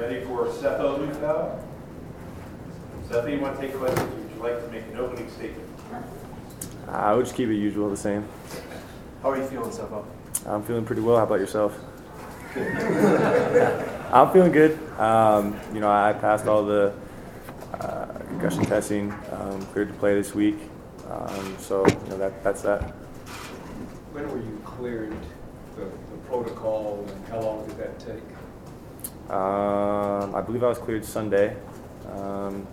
Ready for Sefo Liufau? Sefo, you want to take questions, would you like to make an opening statement? I would just keep it usual, the same. How are you feeling, Sefo? I'm feeling pretty well. How about yourself? I'm feeling good. Um, you know, I passed all the uh, concussion testing, um, cleared to play this week. Um, so, you know, that, that's that. When were you cleared the, the protocol and how long did that take? Um, I believe I was cleared Sunday. Um,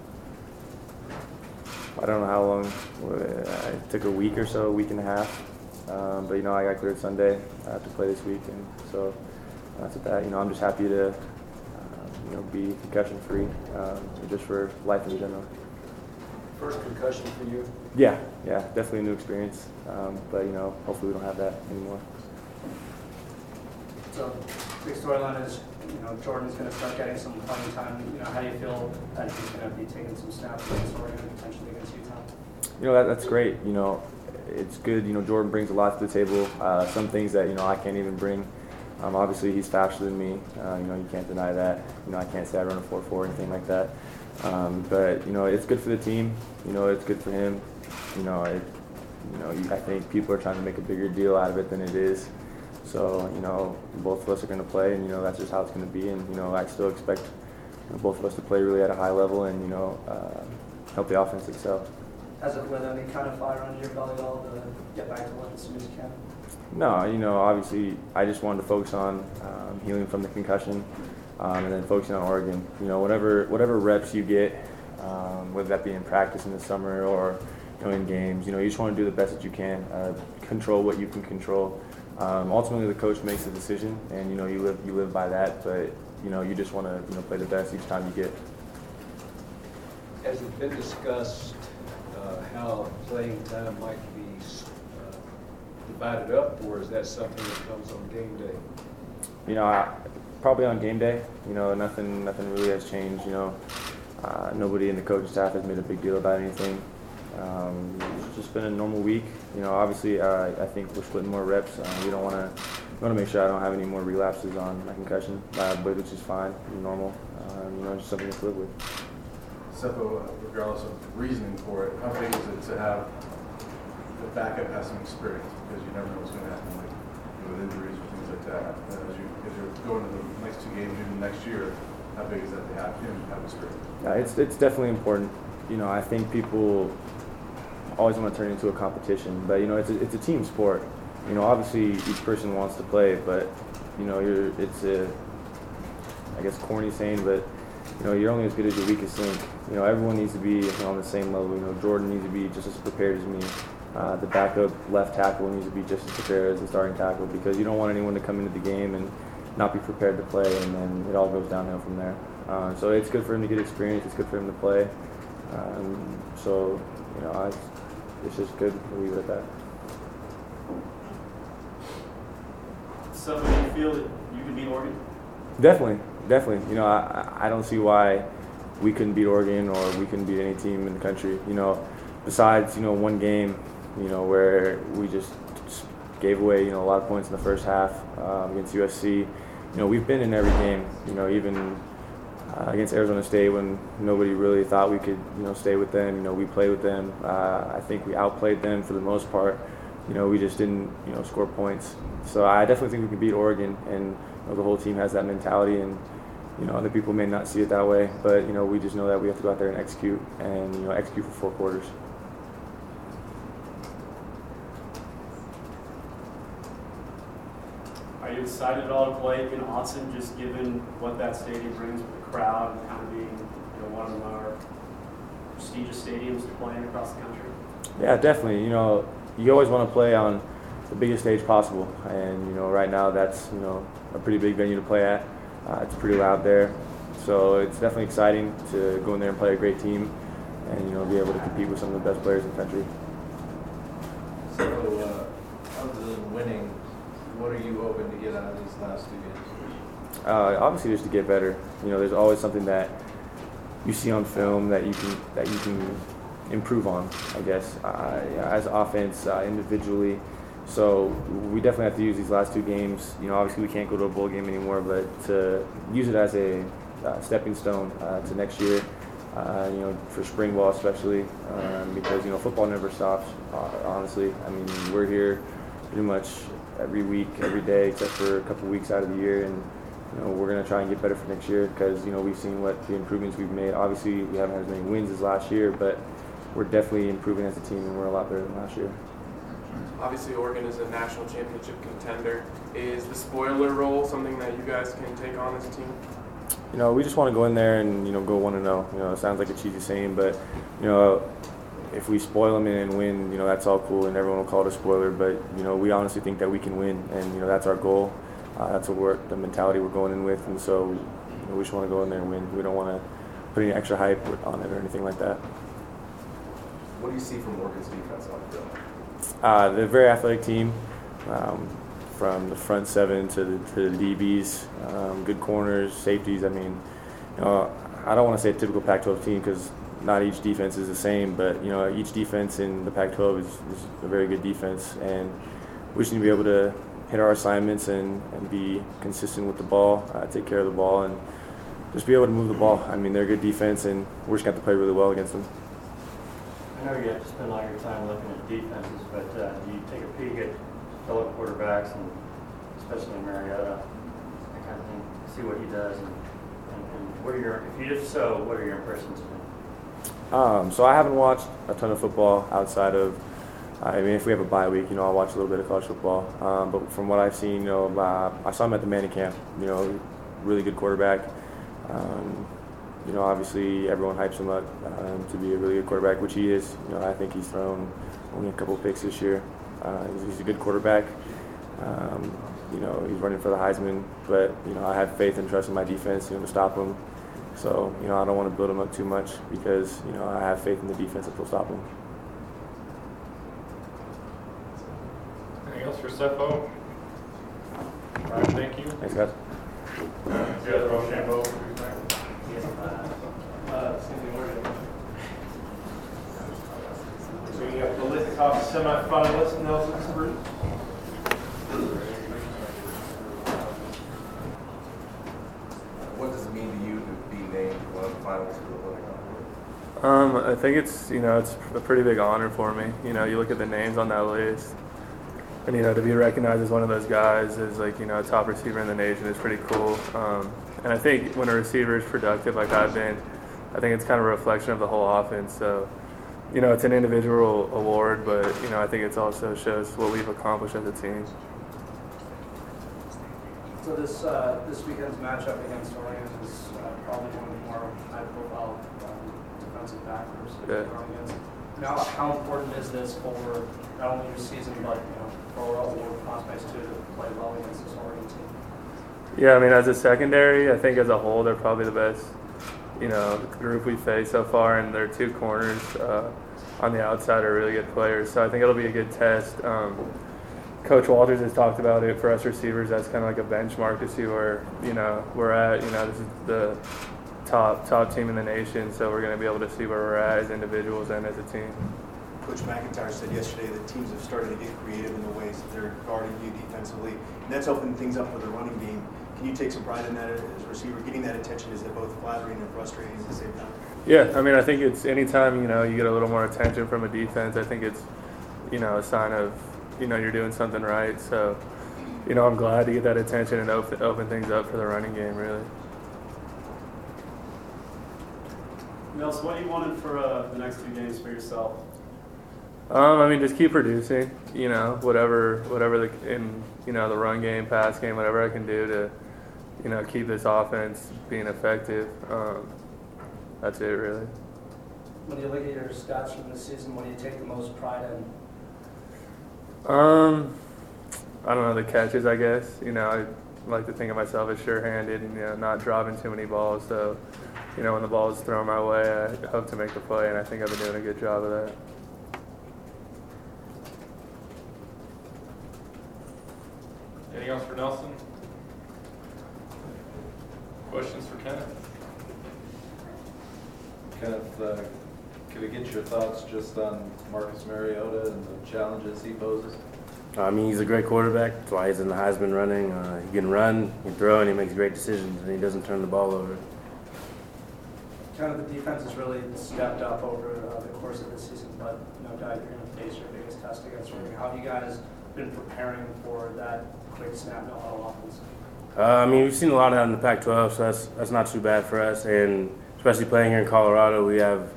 I don't know how long. uh, It took a week or so, a week and a half. Um, but you know, I got cleared Sunday. I have to play this week, and so that's what that. You know, I'm just happy to, uh, you know, be concussion free, um, just for life in general. First concussion for you? Yeah, yeah, definitely a new experience. Um, but you know, hopefully we don't have that anymore. So, big storyline is, you know, Jordan's gonna start getting some playing time. You know, how do you feel that he's gonna be taking some snaps against Oregon potentially against Utah? You know, that, that's great. You know, it's good. You know, Jordan brings a lot to the table. Uh, some things that, you know, I can't even bring. Um, obviously, he's faster than me. Uh, you know, you can't deny that. You know, I can't say I run a 4 4 or anything like that. Um, but, you know, it's good for the team. You know, it's good for him. You know, it, you know, I think people are trying to make a bigger deal out of it than it is. So, you know, both of us are going to play, and, you know, that's just how it's going to be. And, you know, I still expect you know, both of us to play really at a high level and, you know, uh, help the offense excel. Has it lit any kind of fire under your belly all to get back to work as soon as you can? No, you know, obviously, I just wanted to focus on um, healing from the concussion, um, and then focusing on Oregon. You know, whatever whatever reps you get, um, whether that be in practice in the summer or you know in games, you know, you just want to do the best that you can, uh, control what you can control. Um, ultimately, the coach makes the decision, and you know, you live you live by that. But you know, you just want to you know play the best each time you get. Has it been discussed uh, how playing time might be uh, divided up, or is that something that comes on game day? you know, I, probably on game day. You know, nothing, nothing really has changed. You know, uh, nobody in the coaching staff has made a big deal about anything. Um, it's just been a normal week. You know, obviously, uh, I think we're splitting more reps. Uh, we don't want to, want to make sure I don't have any more relapses on my concussion, uh, but which is fine, normal. Um, you know, just something to live with. Sefo, uh, regardless of reasoning for it, how big is it to have the backup have some experience? Because you never know what's going to happen, like you know, with injuries or things like that. As you as you're going to the next two games, even next year, how big is that to have him have experience? Yeah, it's it's definitely important. You know, I think people always want to turn it into a competition, but you know, it's a, it's a team sport. You know, obviously each person wants to play, but you know, you're it's a I guess corny saying, but you know, you're only as good as your weakest link. You know, everyone needs to be you know, on the same level. You know, Jordan needs to be just as prepared as me. Uh, the backup left tackle needs to be just as prepared as the starting tackle because you don't want anyone to come into the game and not be prepared to play, and then it all goes downhill from there. Uh, so it's good for him to get experience. It's good for him to play. Um, so you know, I, it's just good to leave it at that. So, do you feel that you can beat Oregon? Definitely, definitely. You know, I, I don't see why we couldn't beat Oregon or we couldn't beat any team in the country. You know, besides you know one game, you know where we just, just gave away you know a lot of points in the first half um, against USC. You know, we've been in every game. You know, even uh, against Arizona State when nobody really thought we could you know stay with them. You know, we played with them. Uh, I think we outplayed them for the most part. You know, we just didn't you know score points. So I definitely think we can beat Oregon, and you know, the whole team has that mentality. And you know, other people may not see it that way, but you know, we just know that we have to go out there and execute, and you know, execute for four quarters. Are you excited at all to play in Austin, just given what that stadium brings with the crowd and kind of being, you know, one of our prestigious stadiums to play in across the country? Yeah, definitely. You know, you always want to play on the biggest stage possible, and you know, right now that's you know a pretty big venue to play at. Uh, it's pretty loud there, so it's definitely exciting to go in there and play a great team, and you know, be able to compete with some of the best players in the country. So, uh, other than winning, what are you hoping to get out of these last two games? Uh, obviously, just to get better. You know, there's always something that you see on film that you can that you can improve on. I guess uh, as offense uh, individually. So we definitely have to use these last two games. You know, obviously we can't go to a bowl game anymore, but to use it as a uh, stepping stone uh, to next year. Uh, you know, for spring ball especially, um, because you know football never stops. Uh, honestly, I mean we're here pretty much every week, every day, except for a couple weeks out of the year, and you know we're gonna try and get better for next year because you know we've seen what the improvements we've made. Obviously, we haven't had as many wins as last year, but we're definitely improving as a team, and we're a lot better than last year. Obviously, Oregon is a national championship contender. Is the spoiler role something that you guys can take on as a team? You know, we just want to go in there and you know go one to oh. zero. You know, it sounds like a cheesy saying, but you know, if we spoil them and win, you know that's all cool, and everyone will call it a spoiler. But you know, we honestly think that we can win, and you know that's our goal. Uh, that's what we're the mentality we're going in with, and so you know, we just want to go in there and win. We don't want to put any extra hype on it or anything like that. What do you see from Oregon's defense on the field? Uh, they're a very athletic team, um, from the front seven to the, to the DBs, um, good corners, safeties. I mean, you know, I don't want to say a typical Pac-12 team because not each defense is the same, but you know, each defense in the Pac-12 is, is a very good defense, and we just need to be able to hit our assignments and, and be consistent with the ball, uh, take care of the ball, and just be able to move the ball. I mean, they're a good defense, and we're just going to have to play really well against them. I know you have to spend all your time looking at defenses, but uh, do you take a peek at fellow quarterbacks and especially Mariota, that kind of thing, see what he does and, and, and what are your, if you if so, what are your impressions of him? Um, so I haven't watched a ton of football outside of. I mean, if we have a bye week, you know, I'll watch a little bit of college football. Um, but from what I've seen, you know, uh, I saw him at the Manning camp. You know, really good quarterback. Um, you know, obviously everyone hypes him up um, to be a really good quarterback, which he is. You know, I think he's thrown only a couple picks this year. Uh, he's, he's a good quarterback. Um, you know, he's running for the Heisman, but you know, I have faith and trust in my defense, you know, to stop him. So, you know, I don't want to build him up too much because, you know, I have faith in the defense that will stop him. Anything else for Sefo? All right, thank you. Thanks, guys. Yeah, Rochambeau. Uh, Cindy Morgan. So you have the Biletnikoff semifinalist Nelson Spruce. What does it mean to you to be named one of the finalists for the Lincoln Award? Um, I think it's you know it's a pretty big honor for me. You know, you look at the names on that list, and you know to be recognized as one of those guys as like you know a top receiver in the nation is pretty cool. Um, and I think when a receiver is productive like I've been, I think it's kind of a reflection of the whole offense. So, you know, it's an individual award, but you know I think it also shows what we've accomplished as a team. So this, uh, this weekend's matchup against Oregon is uh, probably one of the more high-profile um, defensive backers Yeah. Now, how important is this for not only your season, but, Yeah, I mean, as a secondary, I think as a whole, they're probably the best, you know, group we faced so far, and their two corners uh, on the outside are really good players. So I think it'll be a good test. Um, Coach Walters has talked about it for us receivers. That's kind of like a benchmark to see where you know we're at. You know, this is the top top team in the nation, so we're going to be able to see where we're at as individuals and as a team. Coach MacIntyre said yesterday that teams have started to get creative in the ways that they're guarding you defensively, and that's opening things up for the running game. Can you take some pride in that as a receiver? Getting that attention is it both flattering and frustrating at the same time? Yeah, I mean, I think it's anytime you know you get a little more attention from a defense. I think it's you know a sign of you know you're doing something right. So you know I'm glad to get that attention and open open things up for the running game. Really. Nelson, what do you wanted for uh, the next two games for yourself? Um, I mean, just keep producing. You know, whatever, whatever the in you know the run game, pass game, whatever I can do to, you know, keep this offense being effective. Um, that's it, really. When you look at your stats from this season, what do you take the most pride in? Um, I don't know the catches. I guess you know I like to think of myself as sure-handed and you know not dropping too many balls. So, you know when the ball is thrown my way, I hope to make the play, and I think I've been doing a good job of that. Anything else for Nelson? Questions for Kenneth? Kenneth, uh, could we get your thoughts just on Marcus Mariota and the challenges he poses? I mean, he's a great quarterback. That's why he's in the Heisman running. Uh, he can run, he can throw, and he makes great decisions, and he doesn't turn the ball over. kind of the defense has really stepped up over uh, the course of the season, but no doubt you're going to face your biggest test against Oregon. How have you guys been preparing for that quick snap, no huddle offense? Uh, I mean, we've seen a lot of that in the Pac-12, so that's that's not too bad for us. And especially playing here in Colorado, we have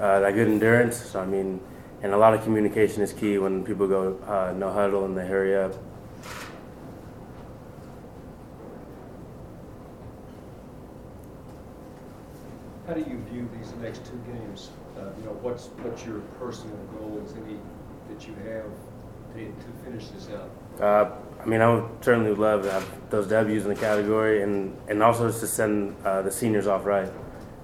uh, that good endurance. So I mean, and a lot of communication is key when people go uh, no huddle and they hurry up. How do you view these next two games? Uh, You know, what's, what's your personal goals, any that you have to to finish this out? Uh, I mean, I would certainly love to have those W's in the category, and, and also just to send uh, the seniors off right.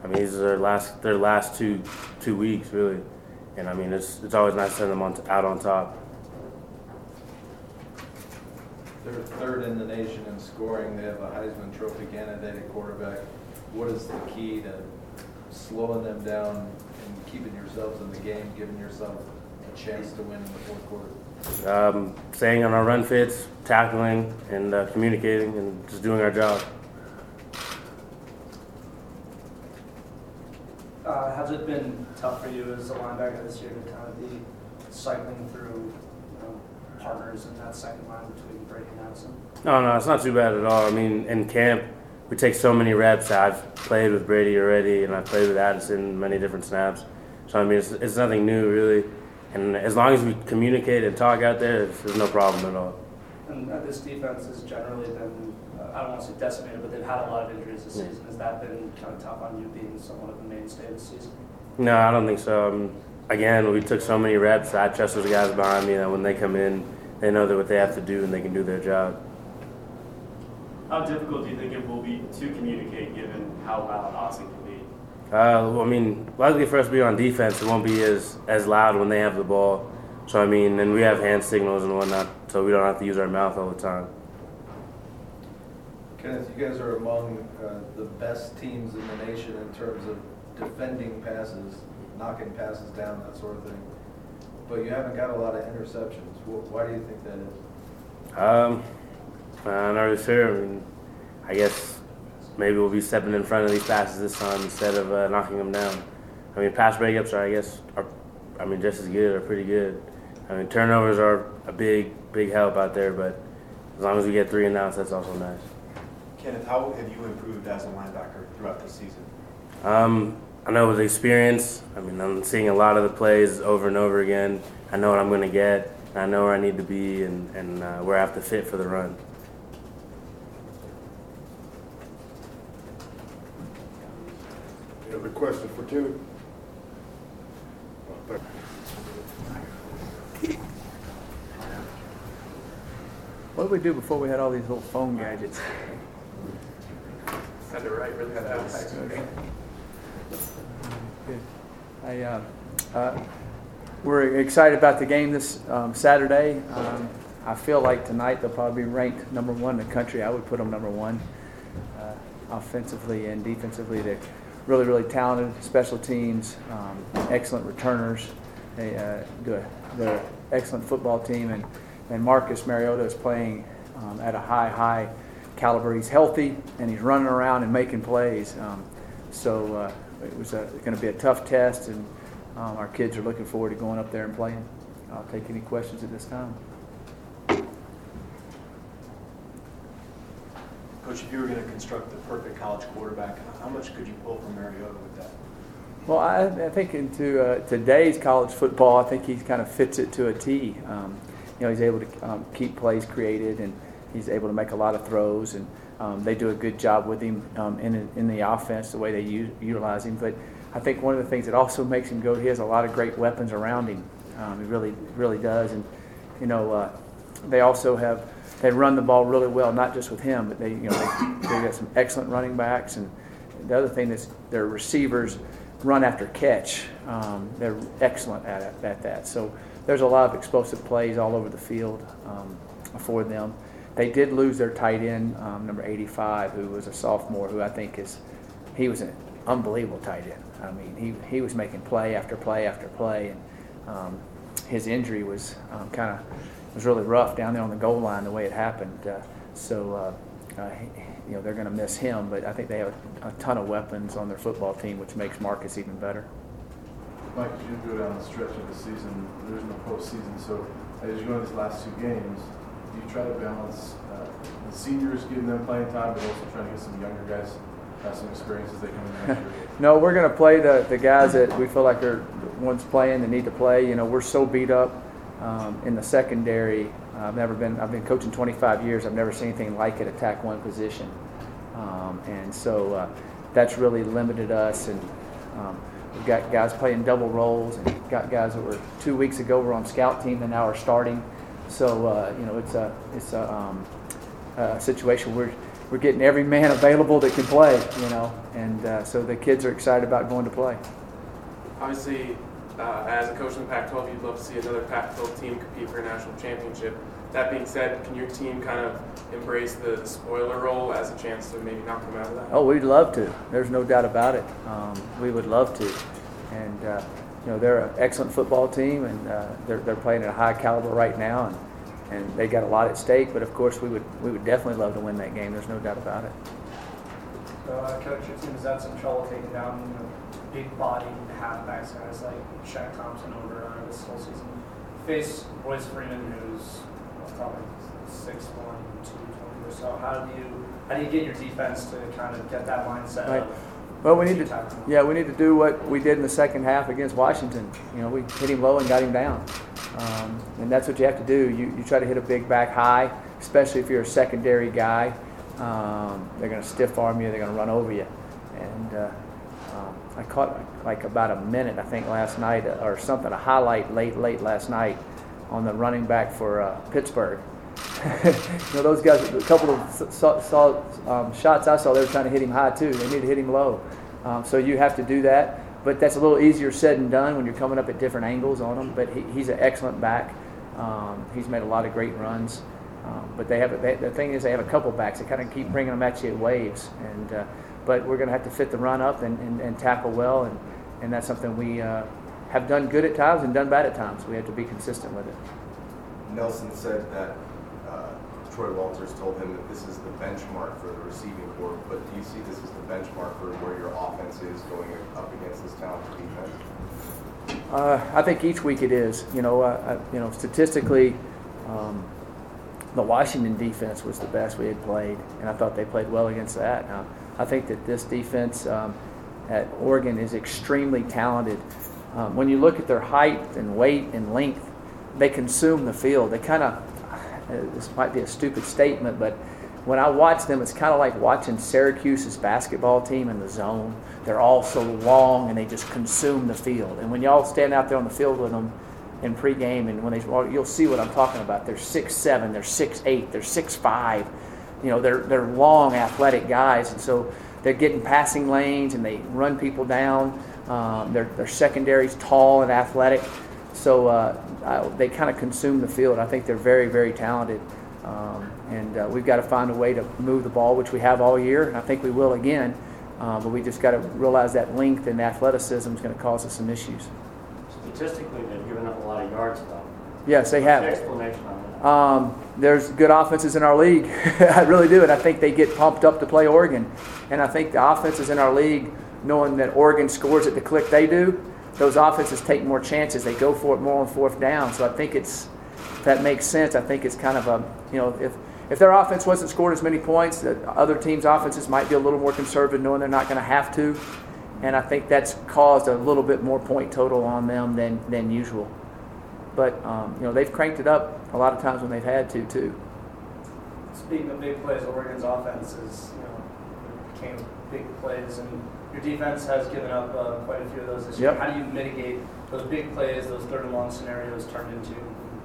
I mean, these are their last their last two two weeks really, and I mean, it's it's always nice to send them on out on top. They're third in the nation in scoring. They have a Heisman Trophy candidate at quarterback. What is the key to slowing them down and keeping yourselves in the game, giving yourself a chance to win in the fourth quarter? Um, staying on our run fits, tackling, and uh, communicating, and just doing our job. Has it been tough for you as a linebacker this year to kind of be cycling through you know, partners in that second line between Brady and Addison? No, no, it's not too bad at all. I mean, in camp, we take so many reps. I've played with Brady already, and I've played with Addison many different snaps. So I mean, it's, it's nothing new really. And as long as we communicate and talk out there, there's, no problem at all. And this defense has generally been, I don't want to say decimated, but they've had a lot of injuries this season. Has that been kind of tough on you being somewhat of the mainstay this season? No, I don't think so. Um, again, we took so many reps. I trust those guys behind me that when they come in, they know that what they have to do and they can do their job. How difficult do you think it will be to communicate given how loud Austin can be? Uh, well, I mean, luckily for us to be on defense, it won't be as, as loud when they have the ball. So, I mean, and we have hand signals and whatnot, so we don't have to use our mouth all the time. Kenneth, you guys are among uh, the best teams in the nation in terms of defending passes, knocking passes down, that sort of thing. But you haven't got a lot of interceptions. Wh- Why do you think that is? Um, I'm not really sure. I mean, I guess maybe we'll be stepping in front of these passes this time instead of uh, knocking them down. I mean, pass breakups are, I guess, are, I mean, just as good or pretty good. I mean, turnovers are a big, big help out there, but as long as we get three and outs, that's also nice. Kenneth, how have you improved as a linebacker throughout this season? Um, I know with experience, I mean, I'm seeing a lot of the plays over and over again. I know what I'm going to get. I know where I need to be and, and uh, where I have to fit for the run. Any other questions for two? What did we do before we had all these little phone gadgets? Had to write really fast. Good. I, uh, uh, we're excited about the game this um, Saturday. Um, I feel like tonight they'll probably be ranked number one in the country. I would put them number one uh, offensively and defensively. They're really, really talented. Special teams, um, excellent returners. They uh, do a, they're an excellent football team, and, and Marcus Mariota is playing um, at a high, high caliber. He's healthy and he's running around and making plays. Um, so uh, it was going to be a tough test, and um, our kids are looking forward to going up there and playing. I'll take any questions at this time. Coach, if you were going to construct the perfect college quarterback, how much could you pull from Mariota with that? Well, I, I think into uh, today's college football, I think he kind of fits it to a T. Um, you know, he's able to um, keep plays created, and he's able to make a lot of throws, and um, they do a good job with him um, in in the offense, the way they use, utilize him. But I think one of the things that also makes him go, he has a lot of great weapons around him. Um, he really, really does, and you know, uh, they also have they run the ball really well, not just with him, but they you know they, they got some excellent running backs, and the other thing is their receivers run after catch. Um, they're excellent at, at that. So there's a lot of explosive plays all over the field um, for them. They did lose their tight end, um, number 85, who was a sophomore, who I think is, he was an unbelievable tight end. I mean, he, he was making play after play after play, and um, his injury was kind of was really rough down there on the goal line the way it happened. Uh, so uh, uh, you know, they're going to miss him, but I think they have a, a ton of weapons on their football team, which makes Marcus even better. Mike, you go down the stretch of the season, there's no postseason, so as you go into these last two games, you try to balance uh, the seniors, giving them playing time, but also trying to get some younger guys, have some experience as they come in? No, we're going to play the, the guys that we feel like are ones playing that need to play. You know, we're so beat up um, in the secondary. I've never been, I've been coaching 25 years. I've never seen anything like it attack one position. Um, and so uh, that's really limited us. And um, we've got guys playing double roles and got guys that were two weeks ago were on scout team and now are starting. So, uh, you know, it's a, it's a, um, a situation where we're getting every man available that can play, you know, and uh, so the kids are excited about going to play. Obviously, uh, as a coach in the Pac-12, you'd love to see another Pac-12 team compete for a national championship. That being said, can your team kind of embrace the, the spoiler role as a chance to maybe knock them out of that? Oh, we'd love to. There's no doubt about it. Um, we would love to, and uh, you know they're an excellent football team, and uh, they're they're playing at a high caliber right now, and and they got a lot at stake. But of course, we would we would definitely love to win that game. There's no doubt about it. Uh, coach, team has had some trouble taking down you know, big body halfbacks, guys like Shaq Thompson over uh, this whole season. Face Royce Freeman, who's probably six one, two twenty or so. How do you how do you get your defense to kind of get that mindset? Right. Of, Well, we need to, yeah, we need to do what we did in the second half against Washington. You know, we hit him low and got him down, um, and that's what you have to do. You, you try to hit a big back high, especially if you're a secondary guy. Um, they're going to stiff arm you. They're going to run over you, and uh, um, I caught like about a minute, I think, last night uh, or something, a highlight late, late last night on the running back for uh, Pittsburgh. You know, those guys, a couple of saw, saw, um, shots I saw, they were trying to hit him high too. They need to hit him low. Um, so you have to do that. But that's a little easier said than done when you're coming up at different angles on him. But he, he's an excellent back. Um, he's made a lot of great runs. Um, but they have a, they, the thing is they have a couple backs. They kind of keep bringing them at you at waves. And uh, but we're going to have to fit the run up and, and, and tackle well. And, and that's something we uh, have done good at times and done bad at times. We have to be consistent with it. Nelson said that Troy Walters told him that this is the benchmark for the receiving corps, but do you see this as the benchmark for where your offense is going up against this talented defense? Uh, I think each week it is. You know, uh, I, you know, statistically, um, the Washington defense was the best we had played, and I thought they played well against that. Now, I think that this defense um, at Oregon is extremely talented. Um, when you look at their height and weight and length, they consume the field. They kind of, this might be a stupid statement, but when I watch them, it's kind of like watching Syracuse's basketball team in the zone. They're all so long and they just consume the field. And when y'all stand out there on the field with them in pregame, and when they, you'll see what I'm talking about. They're six seven, they're six eight, they're six five. You know, they're they're long, athletic guys, and so they're getting passing lanes and they run people down. Um, their their secondary's tall and athletic, so uh, I, they kind of consume the field. I think they're very very talented. Um, and uh, we've got to find a way to move the ball, which we have all year, and I think we will again. Uh, but we just got to realize that length and athleticism is going to cause us some issues. Statistically, they've given up a lot of yards, though. Yes, they What's have. the explanation on that? Um, there's good offenses in our league. I really do, and I think they get pumped up to play Oregon. And I think the offenses in our league, knowing that Oregon scores at the click they do, those offenses take more chances. They go for it more on fourth down. So I think it's, that makes sense, I think it's kind of a, you know, if if their offense wasn't scored as many points, the other teams' offenses might be a little more conservative, knowing they're not going to have to. And I think that's caused a little bit more point total on them than than usual. But um, you know, they've cranked it up a lot of times when they've had to too. Speaking of big plays, Oregon's offense is, you know, became big plays, and your defense has given up uh, quite a few of those this year. Yep. How do you mitigate those big plays, those third and long scenarios turned into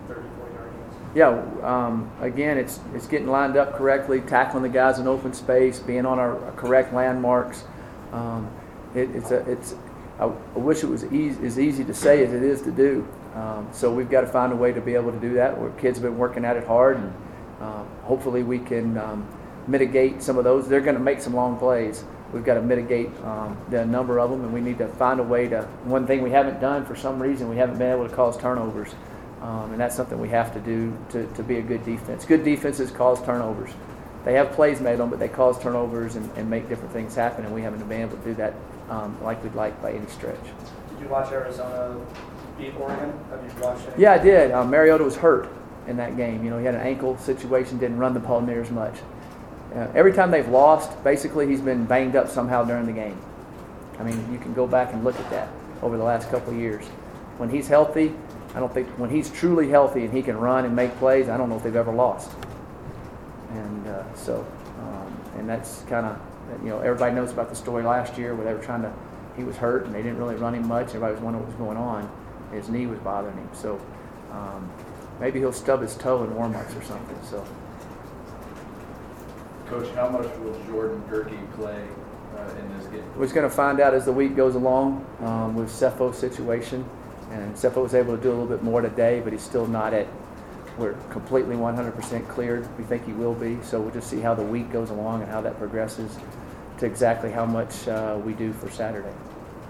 30, 40 yard games? Yeah, um, again, it's it's getting lined up correctly, tackling the guys in open space, being on our correct landmarks. Um, it, it's a it's. I, I wish it was easy, as easy to say as it is to do. Um, so we've got to find a way to be able to do that. Our kids have been working at it hard, and um, hopefully we can um, mitigate some of those. They're going to make some long plays. We've got to mitigate um, the number of them, and we need to find a way to. One thing we haven't done for some reason, we haven't been able to cause turnovers, um, and that's something we have to do to, to be a good defense. Good defenses cause turnovers. they have plays made on, but they cause turnovers and, and make different things happen, and we haven't been able to do that um, like we'd like by any stretch. Did you watch Arizona beat Oregon? Have you watched? Yeah, I did. Um, Mariota was hurt in that game. You know, he had an ankle situation, didn't run the ball near as much. Uh, every time they've lost, basically he's been banged up somehow during the game. I mean, you can go back and look at that over the last couple of years. When he's healthy, I don't think when he's truly healthy and he can run and make plays, I don't know if they've ever lost. And uh, so, um, and that's kind of, you know, everybody knows about the story last year where they were trying to, he was hurt and they didn't really run him much. Everybody was wondering what was going on. His knee was bothering him. So um, maybe he'll stub his toe in warm-ups or something. So Coach, how much will Jordan Gehrke play uh, in this game? we're just going to find out as the week goes along um, with Sefo's situation. And Sefo was able to do a little bit more today, but he's still not at, we're completely 100% cleared. We think he will be. So we'll just see how the week goes along and how that progresses to exactly how much uh, we do for Saturday.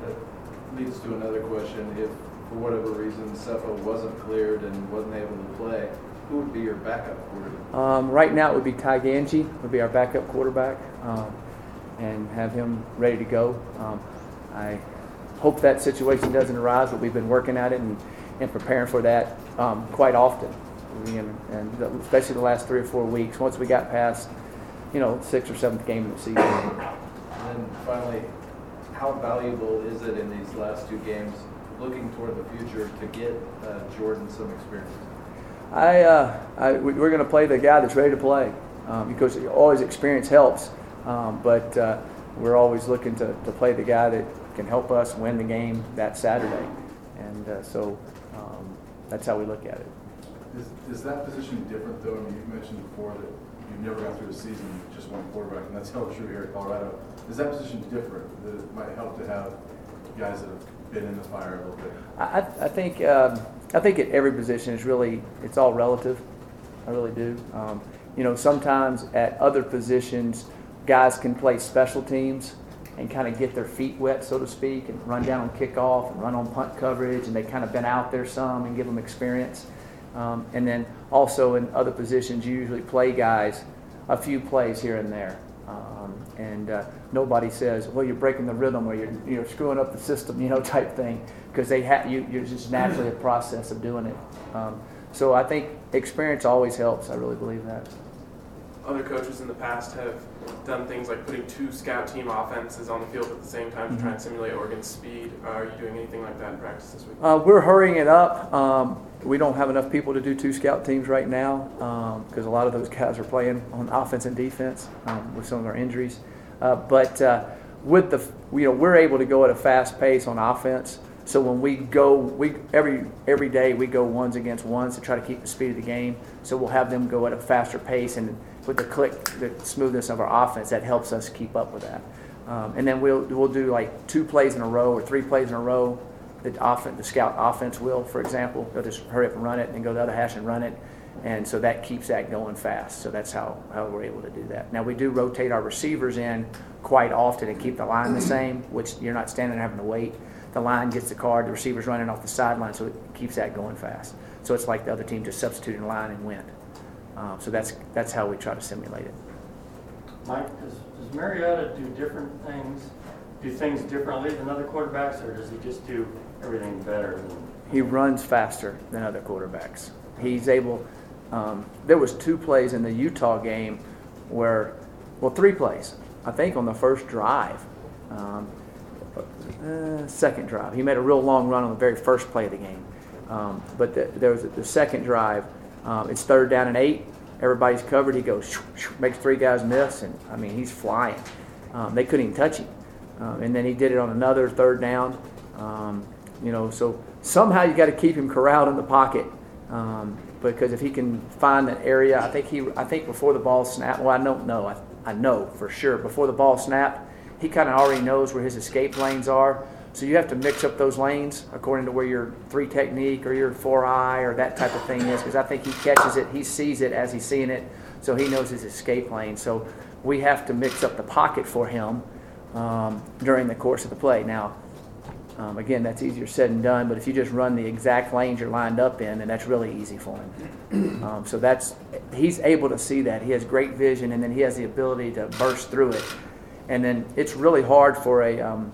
That leads to another question. If, for whatever reason, Sefo wasn't cleared and wasn't able to play, who would be your backup quarterback? Um, right now, it would be Ty Ganji, would be our backup quarterback, um, and have him ready to go. Um, I hope that situation doesn't arise, but we've been working at it and, and preparing for that um, quite often, and, and especially the last three or four weeks. Once we got past, you know, sixth or seventh game of the season. And then finally, how valuable is it in these last two games, looking toward the future, to get uh, Jordan some experience? I, uh, I, we- we're going to play the guy that's ready to play um, because always experience helps. Um, but uh, we're always looking to, to play the guy that can help us win the game that Saturday. And uh, so um, that's how we look at it. Is, is that position different though? I mean, you've mentioned before that you've never gone through a season with just one quarterback, and that's held true here at Colorado. Is that position different, that it might help to have guys that have been in the fire a little bit? I, I- I think um, I think at every position is really it's all relative. I really do. Um, you know, sometimes at other positions, guys can play special teams and kind of get their feet wet, so to speak, and run down on kickoff and run on punt coverage, and they kind of been out there some and give them experience. Um, and then also in other positions, you usually play guys a few plays here and there. Um, and uh, nobody says, "Well, you're breaking the rhythm," or "You're you're screwing up the system," you know, type thing, because they have you. You're just naturally a process of doing it. Um, so I think experience always helps. I really believe that. Other coaches in the past have done things like putting two scout team offenses on the field at the same time to try and simulate Oregon's speed. Uh, are you doing anything like that in practice this week? Uh, we're hurrying it up. Um, we don't have enough people to do two scout teams right now because a lot of those guys are playing on offense and defense um, with some of our injuries. Uh, but uh, with the, you know, we're able to go at a fast pace on offense. So when we go, we every every day we go ones against ones to try to keep the speed of the game. So we'll have them go at a faster pace, and with the click, the smoothness of our offense, that helps us keep up with that. Um, and then we'll we'll do like two plays in a row or three plays in a row the the scout offense will, for example, they'll just hurry up and run it and go to the other hash and run it. And so that keeps that going fast. So that's how, how we're able to do that. Now we do rotate our receivers in quite often and keep the line the same, which you're not standing having to wait. The line gets the card, the receiver's running off the sideline, so it keeps that going fast. So it's like the other team just substituting a line and went. Um, so that's that's how we try to simulate it. Mike, does, does Mariota do different things, do things differently than other quarterbacks, or does he just do everything better he runs faster than other quarterbacks. He's able. Um, there was two plays in the Utah game where, well, three plays. I think on the first drive, um, uh, second drive. He made a real long run on the very first play of the game. Um, but the, there was the second drive. Um, it's third down and eight. Everybody's covered. He goes, shoo, shoo, makes three guys miss, and I mean he's flying. Um, they couldn't even touch him. Um, and then he did it on another third down. Um, you know, so somehow you got to keep him corralled in the pocket um, because if he can find that area, I think he, I think before the ball snapped. Well, I don't know. I, I know for sure before the ball snapped, he kind of already knows where his escape lanes are. So you have to mix up those lanes according to where your three technique or your four eye or that type of thing is. Because I think he catches it, he sees it as he's seeing it, so he knows his escape lane. So we have to mix up the pocket for him um, during the course of the play. Now, Um, again, that's easier said than done, but if you just run the exact lanes you're lined up in, then that's really easy for him. Um, so that's he's able to see that. He has great vision, and then he has the ability to burst through it. And then it's really hard for a um,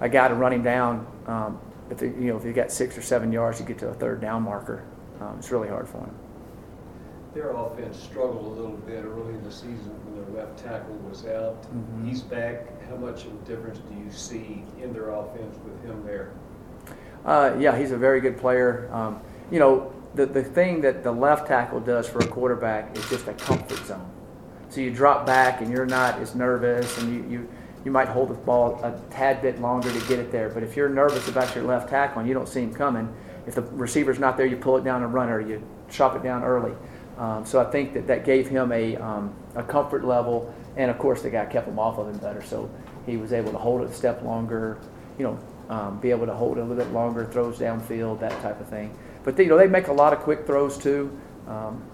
a guy to run him down. Um, if you know if you got six or seven yards to get to a third down marker, um, it's really hard for him. Their offense struggled a little bit early in the season when their left tackle was out. Mhm. He's back. How much of a difference do you see in their offense with him there? Uh, yeah, he's a very good player. Um, you know, the, the thing that the left tackle does for a quarterback is just a comfort zone. So you drop back and you're not as nervous, and you, you, you might hold the ball a tad bit longer to get it there. But if you're nervous about your left tackle and you don't see him coming, if the receiver's not there, you pull it down and run, or you chop it down early. Um, so I think that that gave him a, um, a comfort level, and of course the guy kept him off of him better, so he was able to hold it a step longer, you know, um, be able to hold it a little bit longer, throws downfield, that type of thing. But they, you know they make a lot of quick throws too. Um,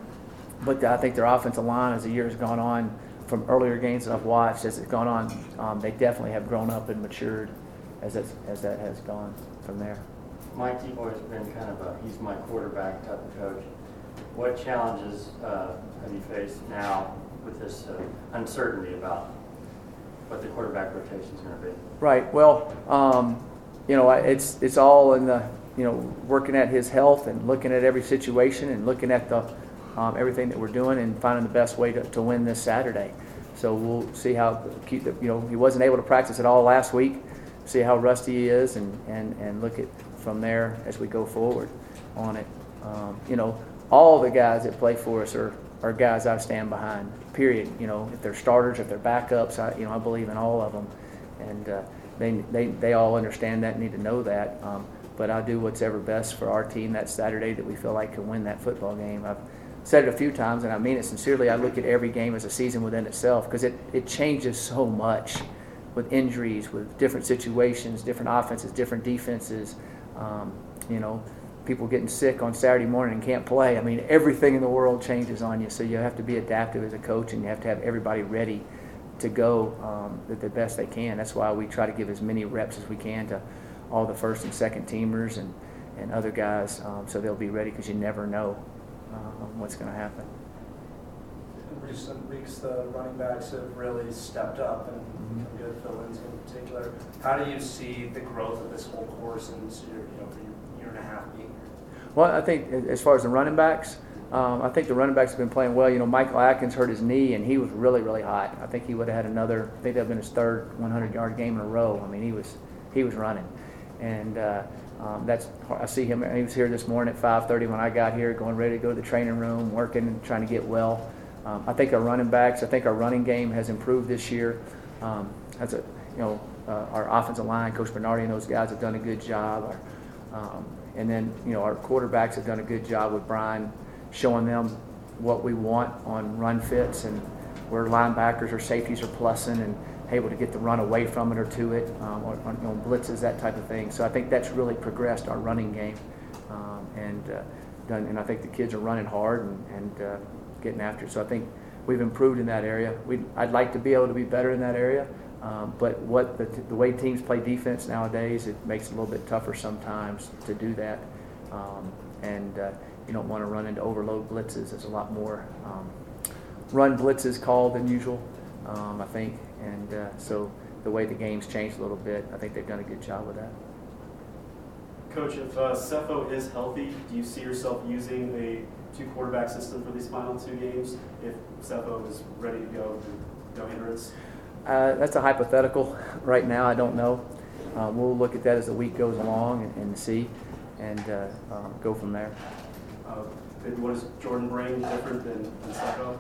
but I think their offensive line, as the year has gone on, from earlier games that I've watched, as it's gone on, um, they definitely have grown up and matured as as that has gone from there. Mike Teboy's been kind of a, he's my quarterback type of coach. What challenges uh, have you faced now with this uh, uncertainty about what the quarterback rotation is going to be? Right. Well, um, you know, it's it's all in the you know working at his health and looking at every situation and looking at the um, everything that we're doing and finding the best way to, to win this Saturday. So we'll see how keep the, you know he wasn't able to practice at all last week. See how rusty he is and and and look at from there as we go forward on it. Um, you know, all the guys that play for us are are guys I stand behind. Period. You know, if they're starters, if they're backups, I you know I believe in all of them, and uh, they they they all understand that, need to know that. Um, but I do what's ever best for our team that Saturday that we feel like can win that football game. I've said it a few times, and I mean it sincerely. I look at every game as a season within itself because it, it changes so much with injuries, with different situations, different offenses, different defenses. Um, you know, people getting sick on Saturday morning and can't play. I mean, everything in the world changes on you, so you have to be adaptive as a coach, and you have to have everybody ready to go um, the, best they can. That's why we try to give as many reps as we can to all the first and second teamers and, and other guys, um, so they'll be ready because you never know um, what's going to happen. In recent weeks, the running backs have really stepped up and become good fill-ins in particular. How do you see the growth of this whole course and your, you know, year and a half? Well, I think as far as the running backs, um, I think the running backs have been playing well. You know, Michael Adkins hurt his knee, and he was really, really hot. I think he would have had another. I think that would have been his third 100-yard game in a row. I mean, he was he was running, and uh, um, that's I see him. He was here this morning at 5:30 when I got here, going ready to go to the training room, working trying to get well. Um, I think our running backs. I think our running game has improved this year. Um, as a you know, uh, our offensive line, Coach Bernardi and those guys have done a good job. Our, um, and then, you know, our quarterbacks have done a good job with Brian showing them what we want on run fits and where linebackers or safeties are plussing and able to get the run away from it or to it, um, or on you blitzes, that type of thing. So I think that's really progressed our running game. Um, and, uh, done, and I think the kids are running hard and, and uh, getting after it. So I think we've improved in that area. we I'd like to be able to be better in that area. Um, but what the, the way teams play defense nowadays, it makes it a little bit tougher sometimes to do that. Um, and uh, you don't want to run into overload blitzes. There's a lot more um, run blitzes called than usual, um, I think. And uh, so the way the game's changed a little bit, I think they've done a good job with that. Coach, if uh, Sefo is healthy, do you see yourself using a two quarterback system for these final two games if Sefo is ready to go, no hindrance? Uh, that's a hypothetical. Right now, I don't know. Uh, we'll look at that as the week goes along and, and see, and uh, um, go from there. Uh, and what does Jordan bring different than, than Sefo?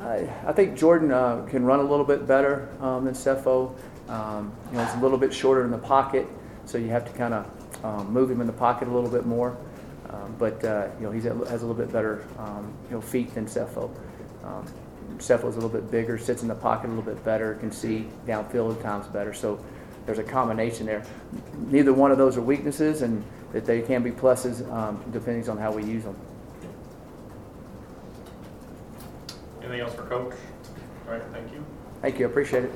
I, I think Jordan uh, can run a little bit better um, than Sefo. Um, you know, he's a little bit shorter in the pocket, so you have to kind of um, move him in the pocket a little bit more. Um, but uh, you know, he has a little bit better um, you know feet than Sefo. Sefo's a little bit bigger, sits in the pocket a little bit better, can see downfield at times better. So there's a combination there. Neither one of those are weaknesses, and that they can be pluses um, depending on how we use them. Anything else for coach? All right, thank you. Thank you, I appreciate it.